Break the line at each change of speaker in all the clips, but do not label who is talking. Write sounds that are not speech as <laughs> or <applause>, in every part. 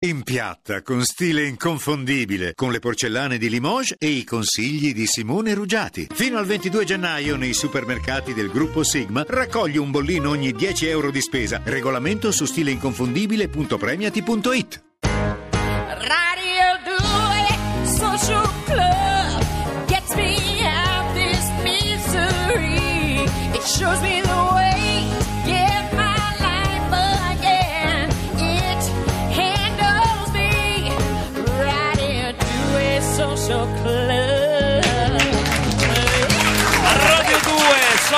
In piatta, con stile inconfondibile, con le porcellane di Limoges e i consigli di Simone Ruggiati. Fino al 22 gennaio nei supermercati del gruppo Sigma raccogli un bollino ogni 10 euro di spesa. Regolamento su stileinconfondibile.premiati.it
Radio 2 Social Club gets me out this misery. It shows me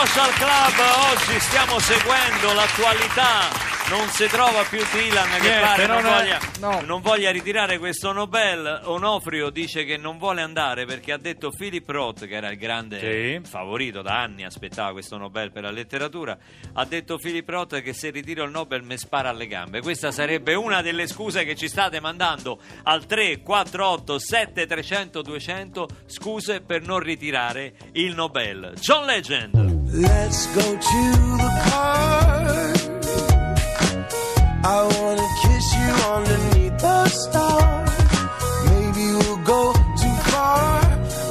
Social Club
oggi stiamo seguendo l'attualità. Non si trova più Dylan che
Niente,
pare non,
non è-
voglia,
no.
non voglia ritirare questo Nobel. Onofrio dice che non vuole andare perché ha detto Philip Roth, che era il grande
Sì.
favorito da anni, aspettava questo Nobel per la letteratura. Ha detto Philip Roth che se ritiro il Nobel mi spara alle gambe. Questa sarebbe una delle scuse che ci state mandando al 348 7300 200 scuse per non ritirare il Nobel. John Legend.
Let's go to the park. I wanna kiss you underneath the stars. Maybe we'll go too far.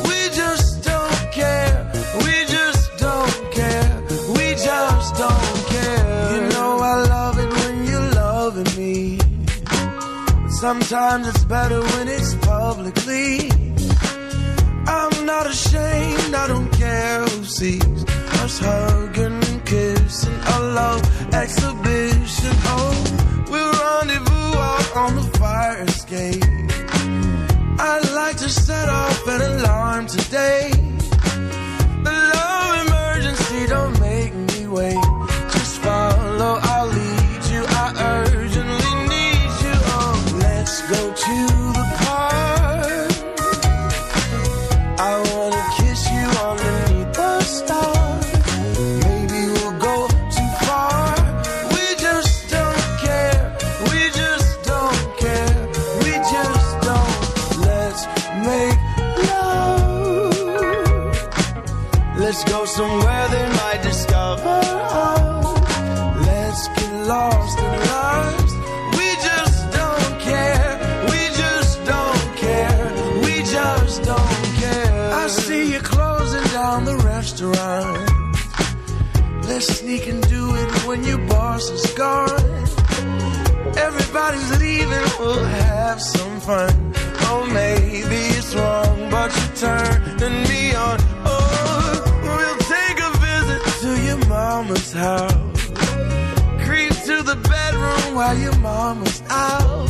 We just don't care. We just don't care. We just don't care. You know I love it when you're loving me. But sometimes it's better when it's publicly. I'm not ashamed, I don't care who sees hugging and kissing a love. Gone. Everybody's leaving, we'll have some fun. Oh, maybe it's wrong, but you're turning me on. Oh, we'll take a visit to your mama's house. Creep to the bedroom while your mama's out.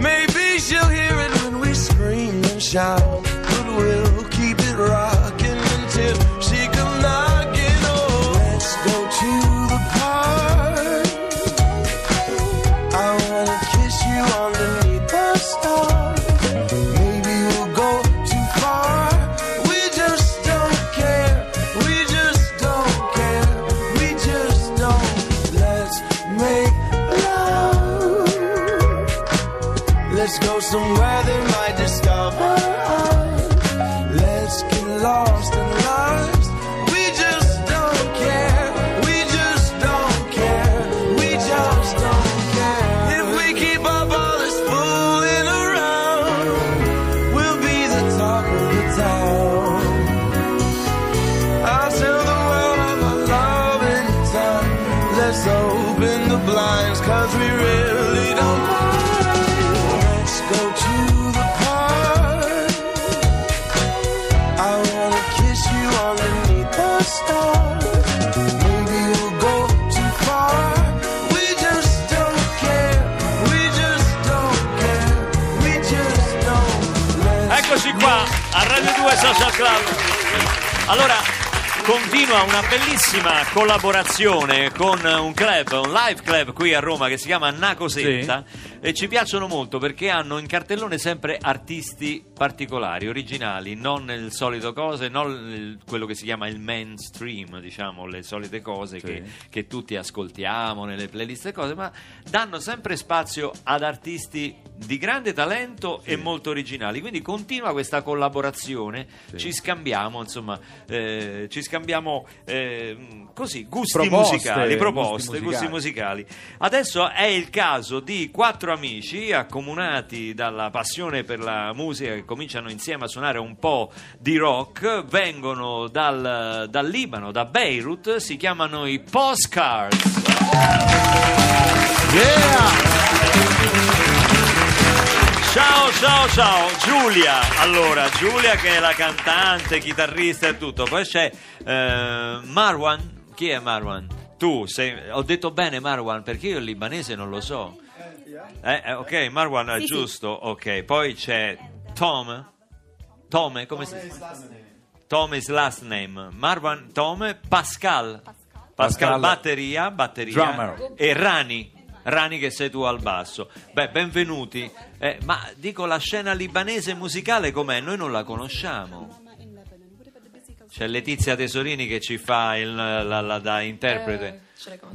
Maybe she'll hear it when we scream and shout. But we'll
Eccoci qua a Radio 2 Social Club. Allora, continua una bellissima collaborazione con un club, un live club qui a Roma che si chiama Nacosetta e ci piacciono molto perché hanno in cartellone sempre artisti particolari, originali, non il solito cose, non il- quello che si chiama il mainstream, diciamo, le solite cose che, che tutti ascoltiamo nelle playlist e cose, ma danno sempre spazio ad artisti di grande talento e molto originali. Quindi continua questa collaborazione, ci scambiamo, insomma, eh, ci scambiamo eh, così gusti
Proposte,
musicali,
gusti
proposte,
musicali.
gusti musicali. Adesso è il caso di quattro amici accomunati dalla passione per la musica che cominciano insieme a suonare un po' di rock, vengono dal, dal Libano, da Beirut, si chiamano i Postcards. Ciao, ciao, ciao, Giulia. Allora, Giulia che è la cantante, chitarrista e tutto. Poi c'è eh, Marwan. Chi è Marwan? Tu, sei... ho detto bene Marwan perché io il libanese non lo so. Eh, eh, ok, Marwan è
Sì, sì.
giusto, ok. Poi c'è Tom. Tome, come si Tom is last name. Marwan, Tome, Pascal. Pascal,
Pascal.
batteria, batteria.
Drummer.
E Rani. Rani che sei tu al basso. Beh, benvenuti. Eh, ma dico la scena libanese musicale com'è? Noi non la conosciamo. C'è Letizia Tesorini che ci fa il- la, la- da interprete.
Uh,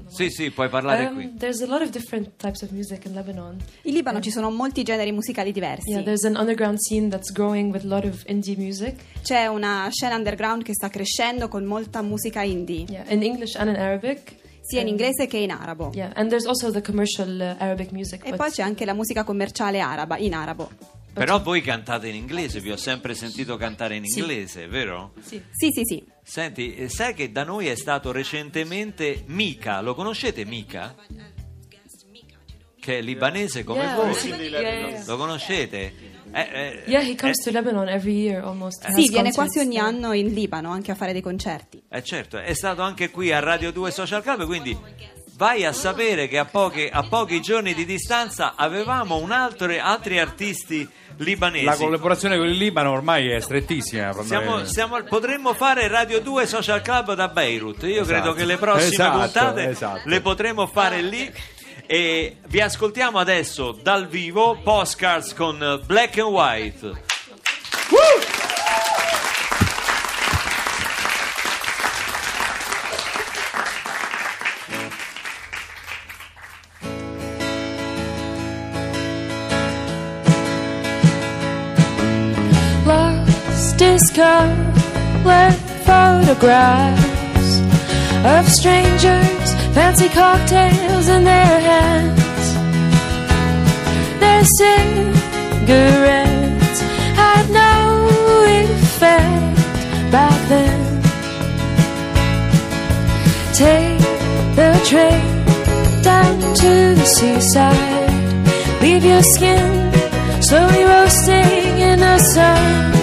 Sì, sì, puoi parlare
Um,
qui.
There's a lot of different types of music in Lebanon.
In Libano ci sono molti generi musicali diversi.
Yeah, there's an underground scene that's growing with a lot of indie music.
C'è una scena underground che sta crescendo con molta musica indie,
Yeah, in English and in Arabic.
sia in inglese che in arabo.
Yeah, and there's also the commercial uh, Arabic music.
E
but-
poi c'è anche la musica commerciale araba, in arabo.
Però voi cantate in inglese, vi ho sempre sentito cantare in
Sì.
inglese, vero?
Sì.
Sì, sì, sì.
Senti, eh, sai che da noi è stato recentemente Mika, lo conoscete Mika? Che è libanese come
Yeah,
voi?
sì, yeah.
Lo conoscete? Eh, eh,
Yeah, he comes
eh,
to Lebanon every year almost. He
Sì, viene
concerts
quasi ogni
there.
anno in Libano anche a fare dei concerti.
eh, certo, è stato anche qui a Radio 2 Social Club, quindi vai a sapere che a, poche- a pochi giorni di distanza avevamo un altro, altri artisti libanesi.
La collaborazione con il Libano ormai è strettissima.
Siamo- siamo- potremmo fare Radio 2 Social Club da Beirut. Io credo
Esatto.
che le prossime
Esatto,
puntate
esatto.
le potremo fare lì. E vi ascoltiamo adesso dal vivo Postcards con Black and White.
Lost discolored photographs of strangers, fancy cocktails in their hands. Their cigarettes had no effect back then. Take the train down to the seaside. Leave your skin slowly roasting in the sun.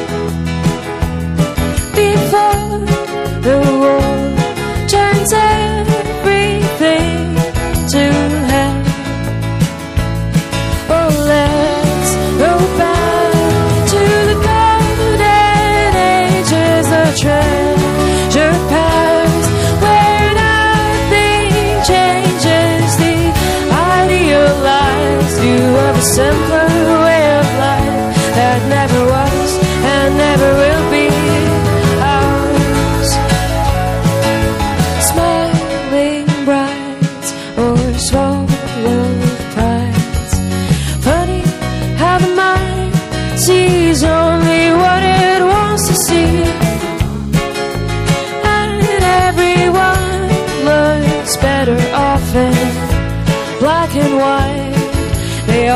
The war turns everything to hell. Oh, let's go back to the golden ages, treasure past, where nothing changes. The idealized view of a simpler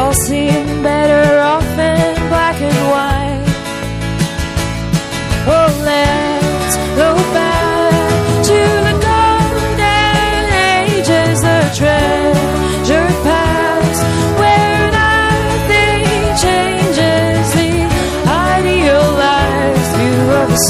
all seem better off in black and white. Oh, let's go back to the golden ages, the treasure past, where nothing changes. The idealized view of a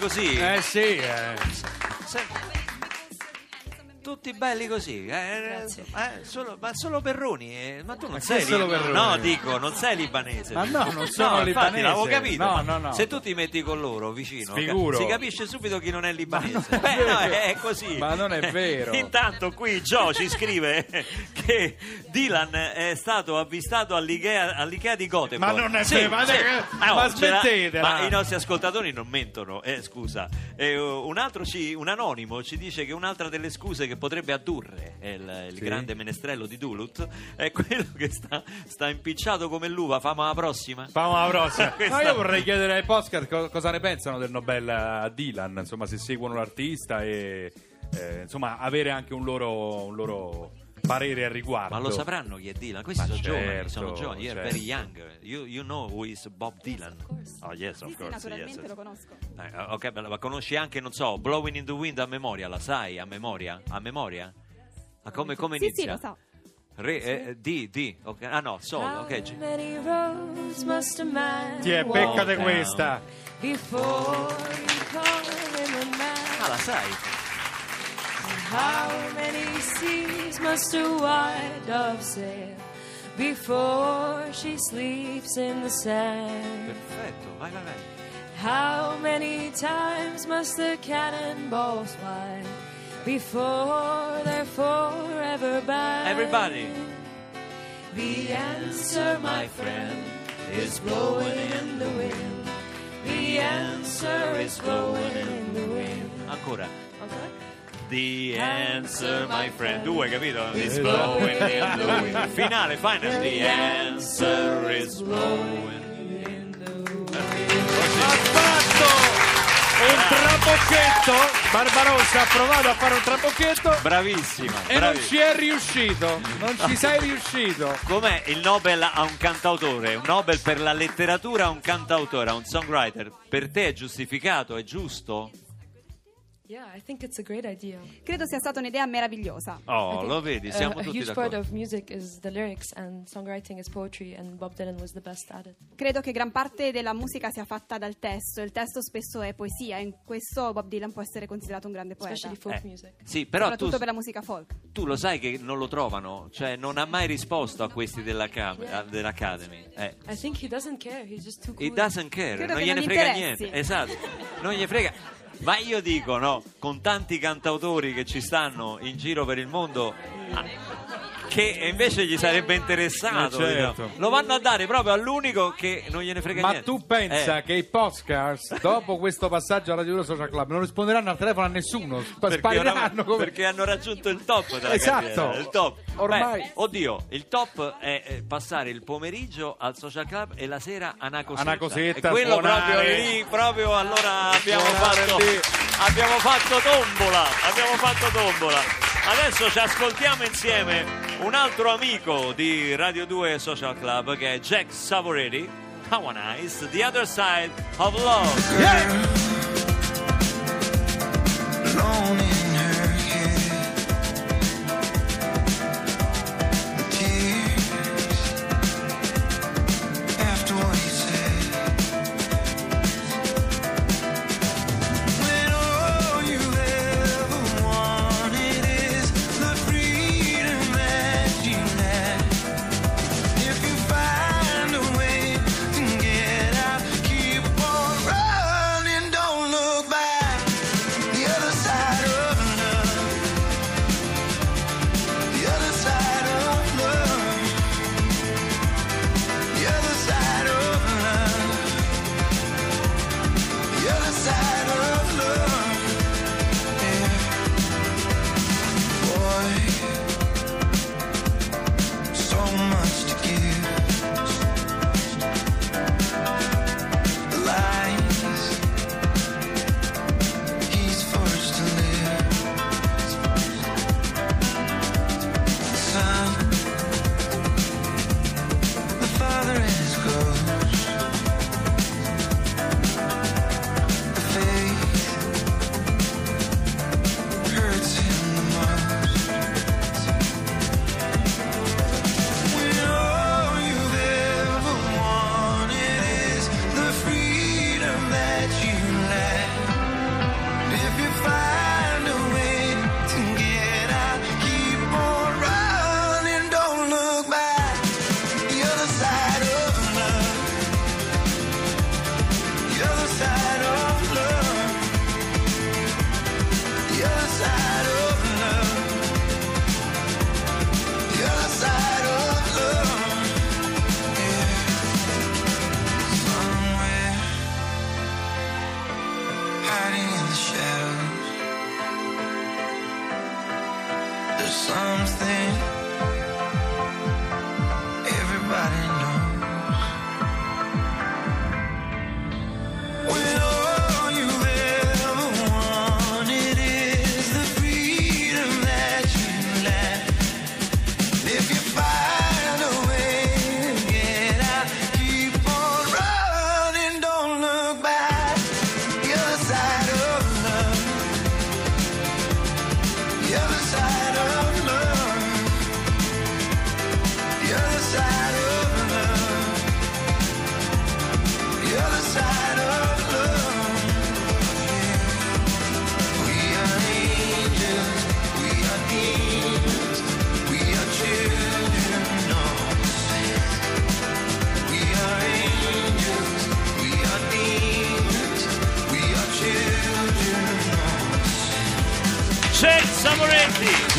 così?
Eh sì, eh.
Belli così, eh, eh, solo, ma solo Perroni, eh, ma tu non
Ma
sei
solo Perroni?
No, dico, non sei libanese.
Ma no, non sono
infatti,
libanese.
l'avevo capito.
No,
ma
no, no.
Se tu ti metti con loro vicino,
Sicuro.
si capisce subito chi non è libanese.
non è
Beh, no, è così.
Ma non è vero. <laughs>
Intanto qui Joe ci scrive che Dylan è stato avvistato all'Ikea, all'Ikea di Gothenburg.
Ma non è
Sì,
vero, ma-
sì.
ma
oh, c'era-
smettetela.
Ma i nostri ascoltatori non mentono, eh, scusa. Uh, un altro ci- un anonimo ci dice che un'altra delle scuse che potrebbe addurre il, il
Sì.
grande menestrello di Duluth è quello che sta, sta impicciato come l'uva. Famo la prossima.
Famo la prossima. <laughs>
Questa-
No, io vorrei chiedere ai podcast co- cosa ne pensano del Nobel a Dylan, insomma, se seguono l'artista e eh, insomma avere anche un loro, un loro parere al riguardo.
Ma lo sapranno chi è Dylan? Questi
Ma
sono giovani,
certo,
sono giovani. You're
certo.
very young. You, you know who is Bob Dylan? Oh yes, of
Sì, sì,
course.
naturalmente
yes.
lo conosco.
Eh, ok, ma conosci anche, non so, Blowing in the Wind a memoria, la sai a memoria? A memoria? Ma come, come
Sì,
inizia?
sì, lo so.
Re, eh, D, D, ok. Ah no, solo,
How
ok. c-
many roads must a man
Ti è
down.
questa.
Ah, la sai?
How many seas must a white dove sail before she sleeps in the sand?
Perfetto, vai, vai, vai.
How many times must the cannonballs fly before they're forever banned?
Everybody.
The answer, my friend, is blowing in the wind. The answer is blowing in the wind.
Ancora.
Okay.
The answer, my friend. Due, capito? Is
Esatto.
blowing in the wind. Finale, final. The answer is blowing in the wind.
Ha fatto un trabocchetto. Barbarossa ha provato a fare un trabocchetto
Bravissima,
e non
bravissima.
ci è riuscito. Non ci sei riuscito.
Com'è il Nobel a un cantautore? Un Nobel per la letteratura a un cantautore, a un songwriter. Per te è giustificato, è giusto?
Yeah, I think it's a great idea.
Credo sia stata un'idea meravigliosa.
Oh, lo vedi, siamo
a
tutti
huge part
d'accordo.
of music is the lyrics, and songwriting is poetry, and Bob Dylan was the best at it.
Credo che gran parte della musica sia fatta dal testo. Il testo spesso è poesia. In questo Bob Dylan può essere considerato un grande poeta.
Especially folk
Eh,
music.
Sì, però tu,
soprattutto per la musica folk.
tu lo sai che non lo trovano, cioè non ha mai risposto a questi della Cam-
Yeah.
dell'Academy. Eh.
I think he doesn't care. He's just too cool.
It doesn't care,
Credo
non gliene frega
interessi.
niente. Esatto, non gli frega. Ma io dico, no, con tanti cantautori che ci stanno in giro per il mondo, che invece gli sarebbe interessato,
Eh, certo.
diciamo. lo vanno a dare proprio all'unico che non gliene frega
Ma
niente.
tu pensa
Eh,
che i podcast, <laughs> dopo questo passaggio alla Radio 2 Social Club, non risponderanno al telefono a nessuno? Sp-
perché,
spariranno come...
perché hanno raggiunto il top della
Esatto.
carriera, il top.
Ormai-
Beh, oddio, il top è passare il pomeriggio al social club e la sera a una cosetta.
A una cosetta,
e quello
suonare.
proprio lì, proprio allora abbiamo
Suonare
fatto,
lì.
abbiamo fatto tombola, abbiamo fatto tombola. Adesso ci ascoltiamo insieme un altro amico di Radio 2 Social Club che è Jack Savoretti. How nice, The Other Side of Love.
alone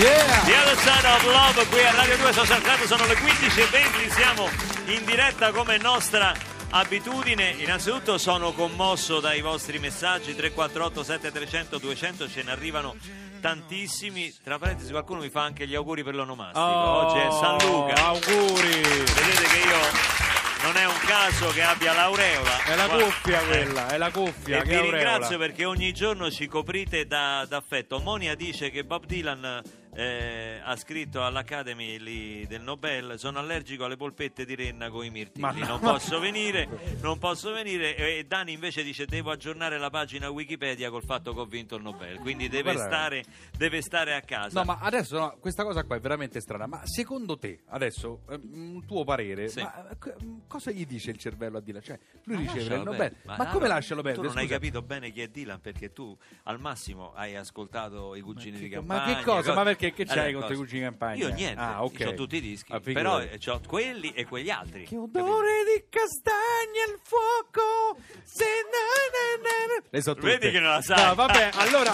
Yeah!
The Other Side of Love qui a Radio 2 Social Club sono le 15.20 siamo in diretta come nostra abitudine innanzitutto sono commosso dai vostri messaggi 348 7300 200 ce ne arrivano tantissimi tra parentesi qualcuno mi fa anche gli auguri per l'onomastico oggi è San Luca
Oh, Auguri!
vedete che io non è un caso che abbia l'aureola
È la cuffia
eh.
quella, è la cuffia.
E
che
vi ringrazio perché ogni giorno ci coprite da- d'affetto. Monia dice che Bob Dylan eh, ha scritto all'Academy lì del Nobel sono allergico alle polpette di renna con i mirtilli
Ma no.
non posso venire non posso venire e Dani invece dice devo aggiornare la pagina Wikipedia col fatto che ho vinto il Nobel quindi deve, stare, deve stare a casa
No, ma adesso no, questa cosa qua è veramente strana. Ma secondo te, adesso, eh, un tuo parere,
Sì.
ma, eh, c- cosa gli dice il cervello a Dylan? Cioè, lui
Ma
riceve il Nobel. Ma,
no,
come lascialo perdere?
Tu non hai
Scusa.
capito bene chi è Dylan perché tu al massimo hai ascoltato i cugini di campagna.
ma che cosa? Ma perché- che c'hai
Allora,
contro i
cosa?
cugini campagna?
Io niente,
Ah, ok.
io ho tutti i dischi,
Ah,
però
figurati.
ho quelli e quegli altri.
Che
capito?
odore di castagna al fuoco. Se na, na, na, na. Le so tutte.
Vedi che non la sai.
No, vabbè, allora.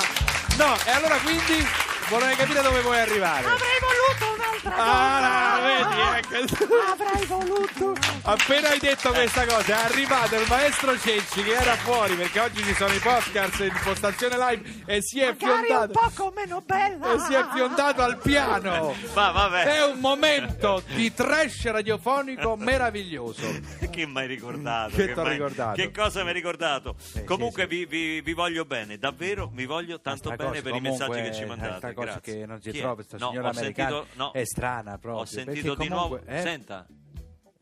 No, e allora quindi vorrei capire dove vuoi arrivare.
Avrei voluto un'altra
Ah,
cosa.
vedi, ecco.
Avrei voluto.
Appena hai detto questa cosa, è arrivato il maestro Cecci che era fuori perché oggi ci sono i podcast in postazione live e si è
Magari un
fiondato.
poco meno bella.
E si è fiondato al piano.
Ma vabbè,
È un momento di trash radiofonico meraviglioso.
che mi hai ricordato?
Che t'ho
m'hai-
ricordato?
Che cosa mi hai ricordato?
sì,
Comunque
sì.
Vi, vi- vi voglio bene, davvero vi voglio tanto
Sta
bene
cosa
per i
comunque
messaggi che ci mandate.
Tanta cosa
grazie.
che non si
Chi
trova, questa
No,
signora
ho
americana
sentito- no.
è strana proprio.
Ho sentito
perché
di nuovo.
comunque- eh?
Senta,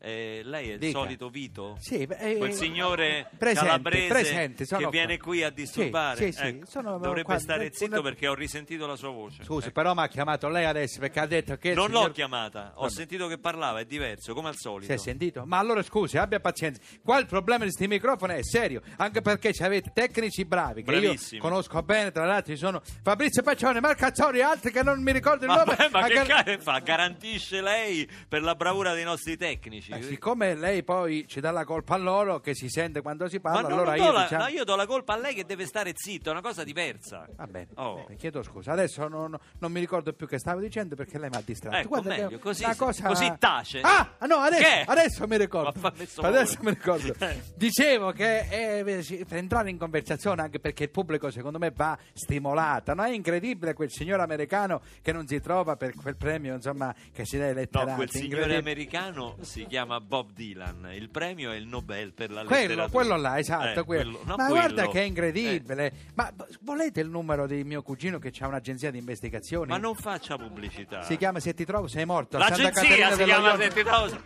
eh, lei è il
Dica.
solito Vito?
Sì, beh, eh,
Quel signore
presente,
calabrese
presente,
che viene qui a disturbare.
Sì, sì,
Ecco,
sono
dovrebbe
qua-
stare zitto
una-
perché ho risentito la sua voce.
Scusi,
Ecco.
però mi ha chiamato lei adesso perché ha detto che
Non l'ho
signor-
chiamata, ho
Vabbè.
sentito che parlava, è diverso, come al solito.
Si è sentito? Ma allora scusi, abbia pazienza. Qua il problema di questi microfoni è serio, anche perché ci avete tecnici bravi, che
Bravissimi.
io conosco bene, tra l'altro ci sono Fabrizio Paccione, Marco Azzori e altri che non mi ricordo il
Ma,
nome.
ma che
anche-
cazzo fa? Garantisce lei per la bravura dei nostri tecnici.
Eh, siccome lei poi ci dà la colpa a loro, che si sente quando si
ma
parla,
non
allora
do
io
la,
diciamo...
no, io do la colpa a lei che deve stare zitto, è una cosa diversa.
Va bene,
Oh.
bene, chiedo scusa. Adesso non, non mi ricordo più che stavo dicendo perché lei mi ha distratto.
Ecco,
Guarda
meglio, così-
cosa...
così tace.
Ah, no, adesso, adesso mi ricordo.
Ma
Adesso mi ricordo. <laughs>
Eh.
Dicevo che eh, per entrare in conversazione, anche perché il pubblico secondo me va stimolato. No? È incredibile quel signore americano che non si trova per quel premio, insomma, che si dà ai
No,
letterati.
quel signore americano si chiama Bob Dylan. Il premio è il Nobel per la
Quello,
letteratura.
quello là, esatto,
Eh,
quello.
no,
Ma
quello.
guarda che è
Eh,
incredibile. Ma b- volete il numero di mio cugino che ha un'agenzia di investigazioni?
ma non faccia pubblicità.
Si chiama Se ti trovo sei morto.
L'agenzia si chiama
Ionio.
Senti Thousand.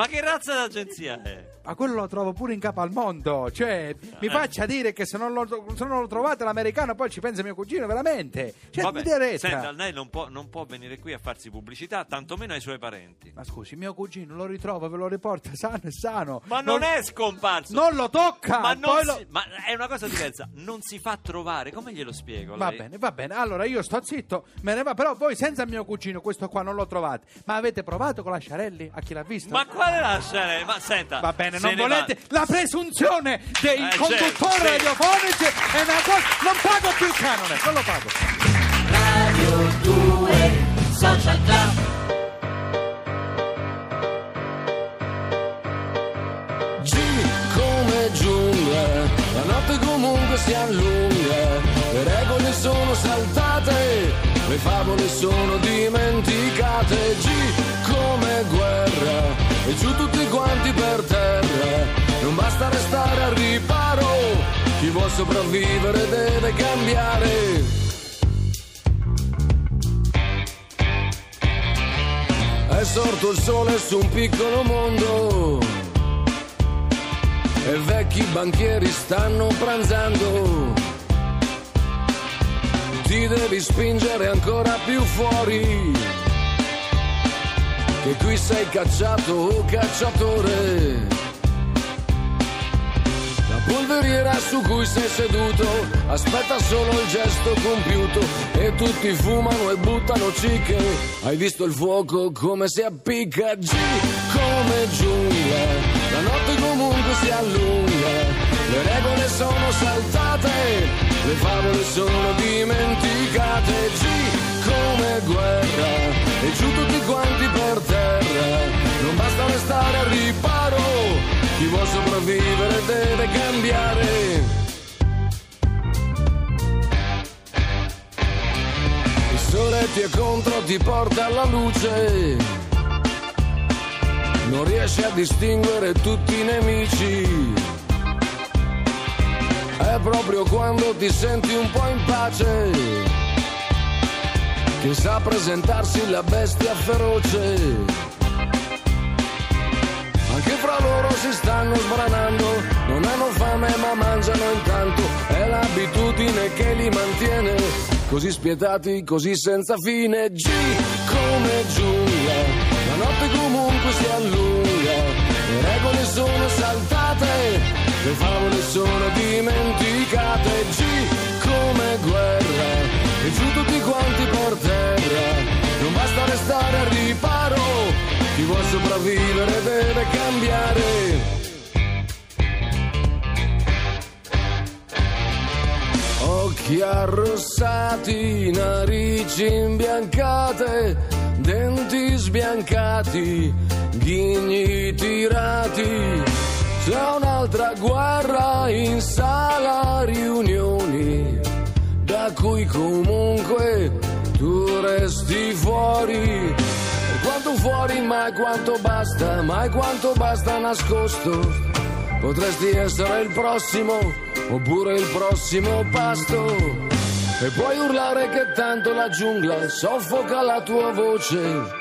Ma che razza d'agenzia è?
Ma quello lo trovo pure in capo al mondo. Cioè, mi
Eh.
faccia dire che se non lo, se non lo trovate l'americano poi ci pensa mio cugino, veramente. Cioè,
Vabbè,
mi dia retta.
senta, lei non può, non può venire qui a farsi pubblicità, tantomeno ai suoi parenti.
Ma scusi, mio cugino lo ritrovo, ve lo riporta sano e sano.
Ma non, è scomparso.
Non lo tocca!
ma, non si-
lo-
ma è una cosa diversa. Non si fa trovare. Come glielo spiego?
Va
lei?
bene, va bene. Allora io sto zitto, me ne va. Però voi senza mio cugino questo qua non lo trovate. Ma avete provato con la Sciarelli? A chi l'ha visto?
Ma quale lasciare? Ma senta.
Va bene,
se
non
ne
volete
va.
la presunzione dei
Eh,
conduttori
certo, sì.
radiofonici è una cosa. Non pago più il canone, non lo pago.
Radio 2 Social Club
G come giungla, la notte comunque si allunga, le regole sono saltate, le favole sono dimenticate. G come guerra, quanti per terra, non basta restare al riparo, chi vuol sopravvivere deve cambiare.
È sorto il sole su un piccolo mondo e vecchi banchieri stanno pranzando. Ti devi spingere ancora più fuori, che qui sei cacciato o cacciatore. La polveriera su cui sei seduto aspetta solo il gesto compiuto e tutti fumano e buttano cicche. Hai visto il fuoco come si appicca? G come giungla, la notte comunque si allunga, le regole sono saltate, le favole sono dimenticate. G come guerra e giù tutti quanti per terra, non basta restare al riparo. Chi vuole sopravvivere deve cambiare. Il sole ti è contro, ti porta alla luce. Non riesci a distinguere tutti i nemici. È proprio quando ti senti un po' in pace che sa presentarsi la bestia feroce. Anche fra loro si stanno sbranando, non hanno fame ma mangiano intanto, è l'abitudine che li mantiene così spietati, così senza fine. G come giungla, la notte comunque si allunga, le regole sono saltate, le favole sono dimenticate. Sopravvivere deve cambiare. Occhi arrossati, narici imbiancate, denti sbiancati, ghigni tirati. C'è un'altra guerra in sala riunioni, da cui comunque tu resti fuori. Quanto fuori, mai quanto basta, mai quanto basta nascosto. Potresti essere il prossimo, oppure il prossimo pasto. E puoi urlare che tanto la giungla soffoca la tua voce.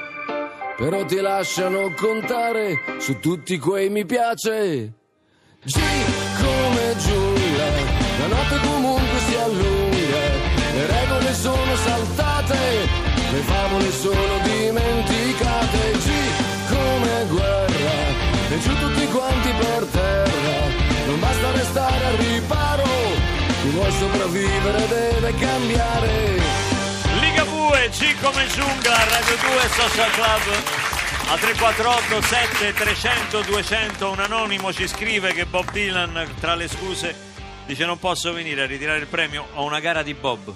Però ti lasciano contare su tutti quei mi piace. G come giungla, la notte comunque si allunga, le regole sono saltate, le favole sono dimenticate. G come guerra, e giù tutti quanti per terra, non basta restare al riparo, chi vuole sopravvivere deve cambiare.
Liga Bue, G come giungla, Radio 2 Social Club. A 348 7 300 200 un anonimo ci scrive che Bob Dylan tra le scuse dice non posso venire a ritirare il premio, ho una gara di Bob.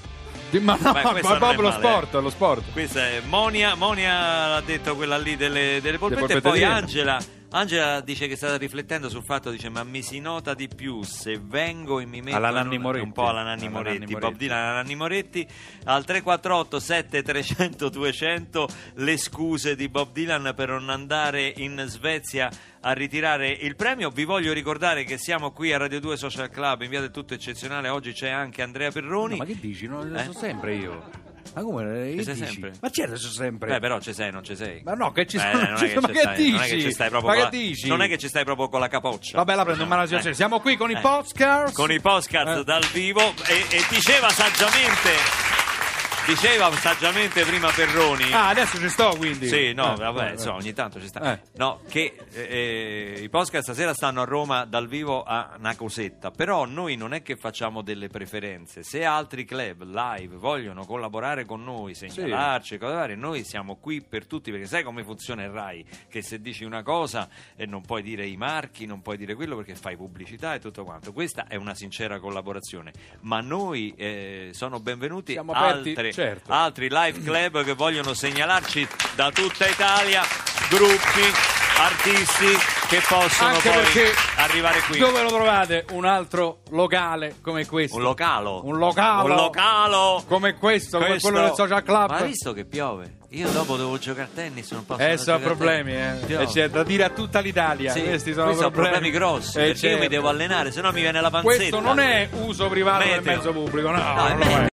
Ma no,
Beh,
ma proprio lo sport, lo sport.
Questa è Monia, Monia ha detto quella lì delle, delle polpette e poi. Angela, Angela dice che sta riflettendo sul fatto, dice ma mi si nota di più se vengo e mi metto
Alla Nanni
un-
Moretti.
un po' alla Nanni
Alla
Moretti,
Nanni
Bob
Moretti.
Dylan alla Nanni Moretti al 348 7300 200 le scuse di Bob Dylan per non andare in Svezia a ritirare il premio. Vi voglio ricordare che siamo qui a Radio 2 Social Club in via del tutto eccezionale. Oggi c'è anche Andrea Perroni.
No, ma che dici? Non lo
Eh?
so sempre io. Ma come? Che
sei
dici?
sempre?
Ma certo, sono sempre.
Beh, però ci sei, non ci sei.
Ma no, che ci
Eh, non, è che stai, non è che ci stai proprio
Ma
con
che
la,
dici?
Non è che ci stai proprio con la capoccia.
Vabbè, la prendo in mano.
Eh.
Siamo qui con i
Eh.
podcast.
Con i podcast
Eh.
dal vivo e, e diceva saggiamente diceva saggiamente prima Perroni
Ah, adesso ci sto quindi.
Sì, no,
Eh,
vabbè,
eh,
insomma, ogni tanto ci sta.
Eh.
No, che eh, i podcast stasera stanno a Roma dal vivo a una cosetta, però noi non è che facciamo delle preferenze. Se altri club live vogliono collaborare con noi, segnalarci, cose varie, noi siamo qui per tutti, perché sai come funziona il RAI? Che se dici una cosa e non puoi dire i marchi, non puoi dire quello perché fai pubblicità e tutto quanto. Questa è una sincera collaborazione, ma noi eh, sono benvenuti
Siamo aperti,
altre-
certo.
altri live club che vogliono segnalarci da tutta Italia gruppi, artisti che possono
Anche
poi arrivare qui.
Dove lo trovate? Un altro locale come questo.
Un localo.
Un localo.
Un localo.
Come questo, come
Questo-
quello del social club.
Ma hai visto che piove? Io dopo devo giocare a tennis, non posso
Eh, sono problemi, eh.
Piove.
E c'è da dire a tutta l'Italia.
Sì,
Questi sono
problemi, grossi,
Eh,
perché io mi
certo.
devo allenare, se no mi viene la panzetta.
Questo non è uso privato del
Meteo.
mezzo pubblico, no,
No,
è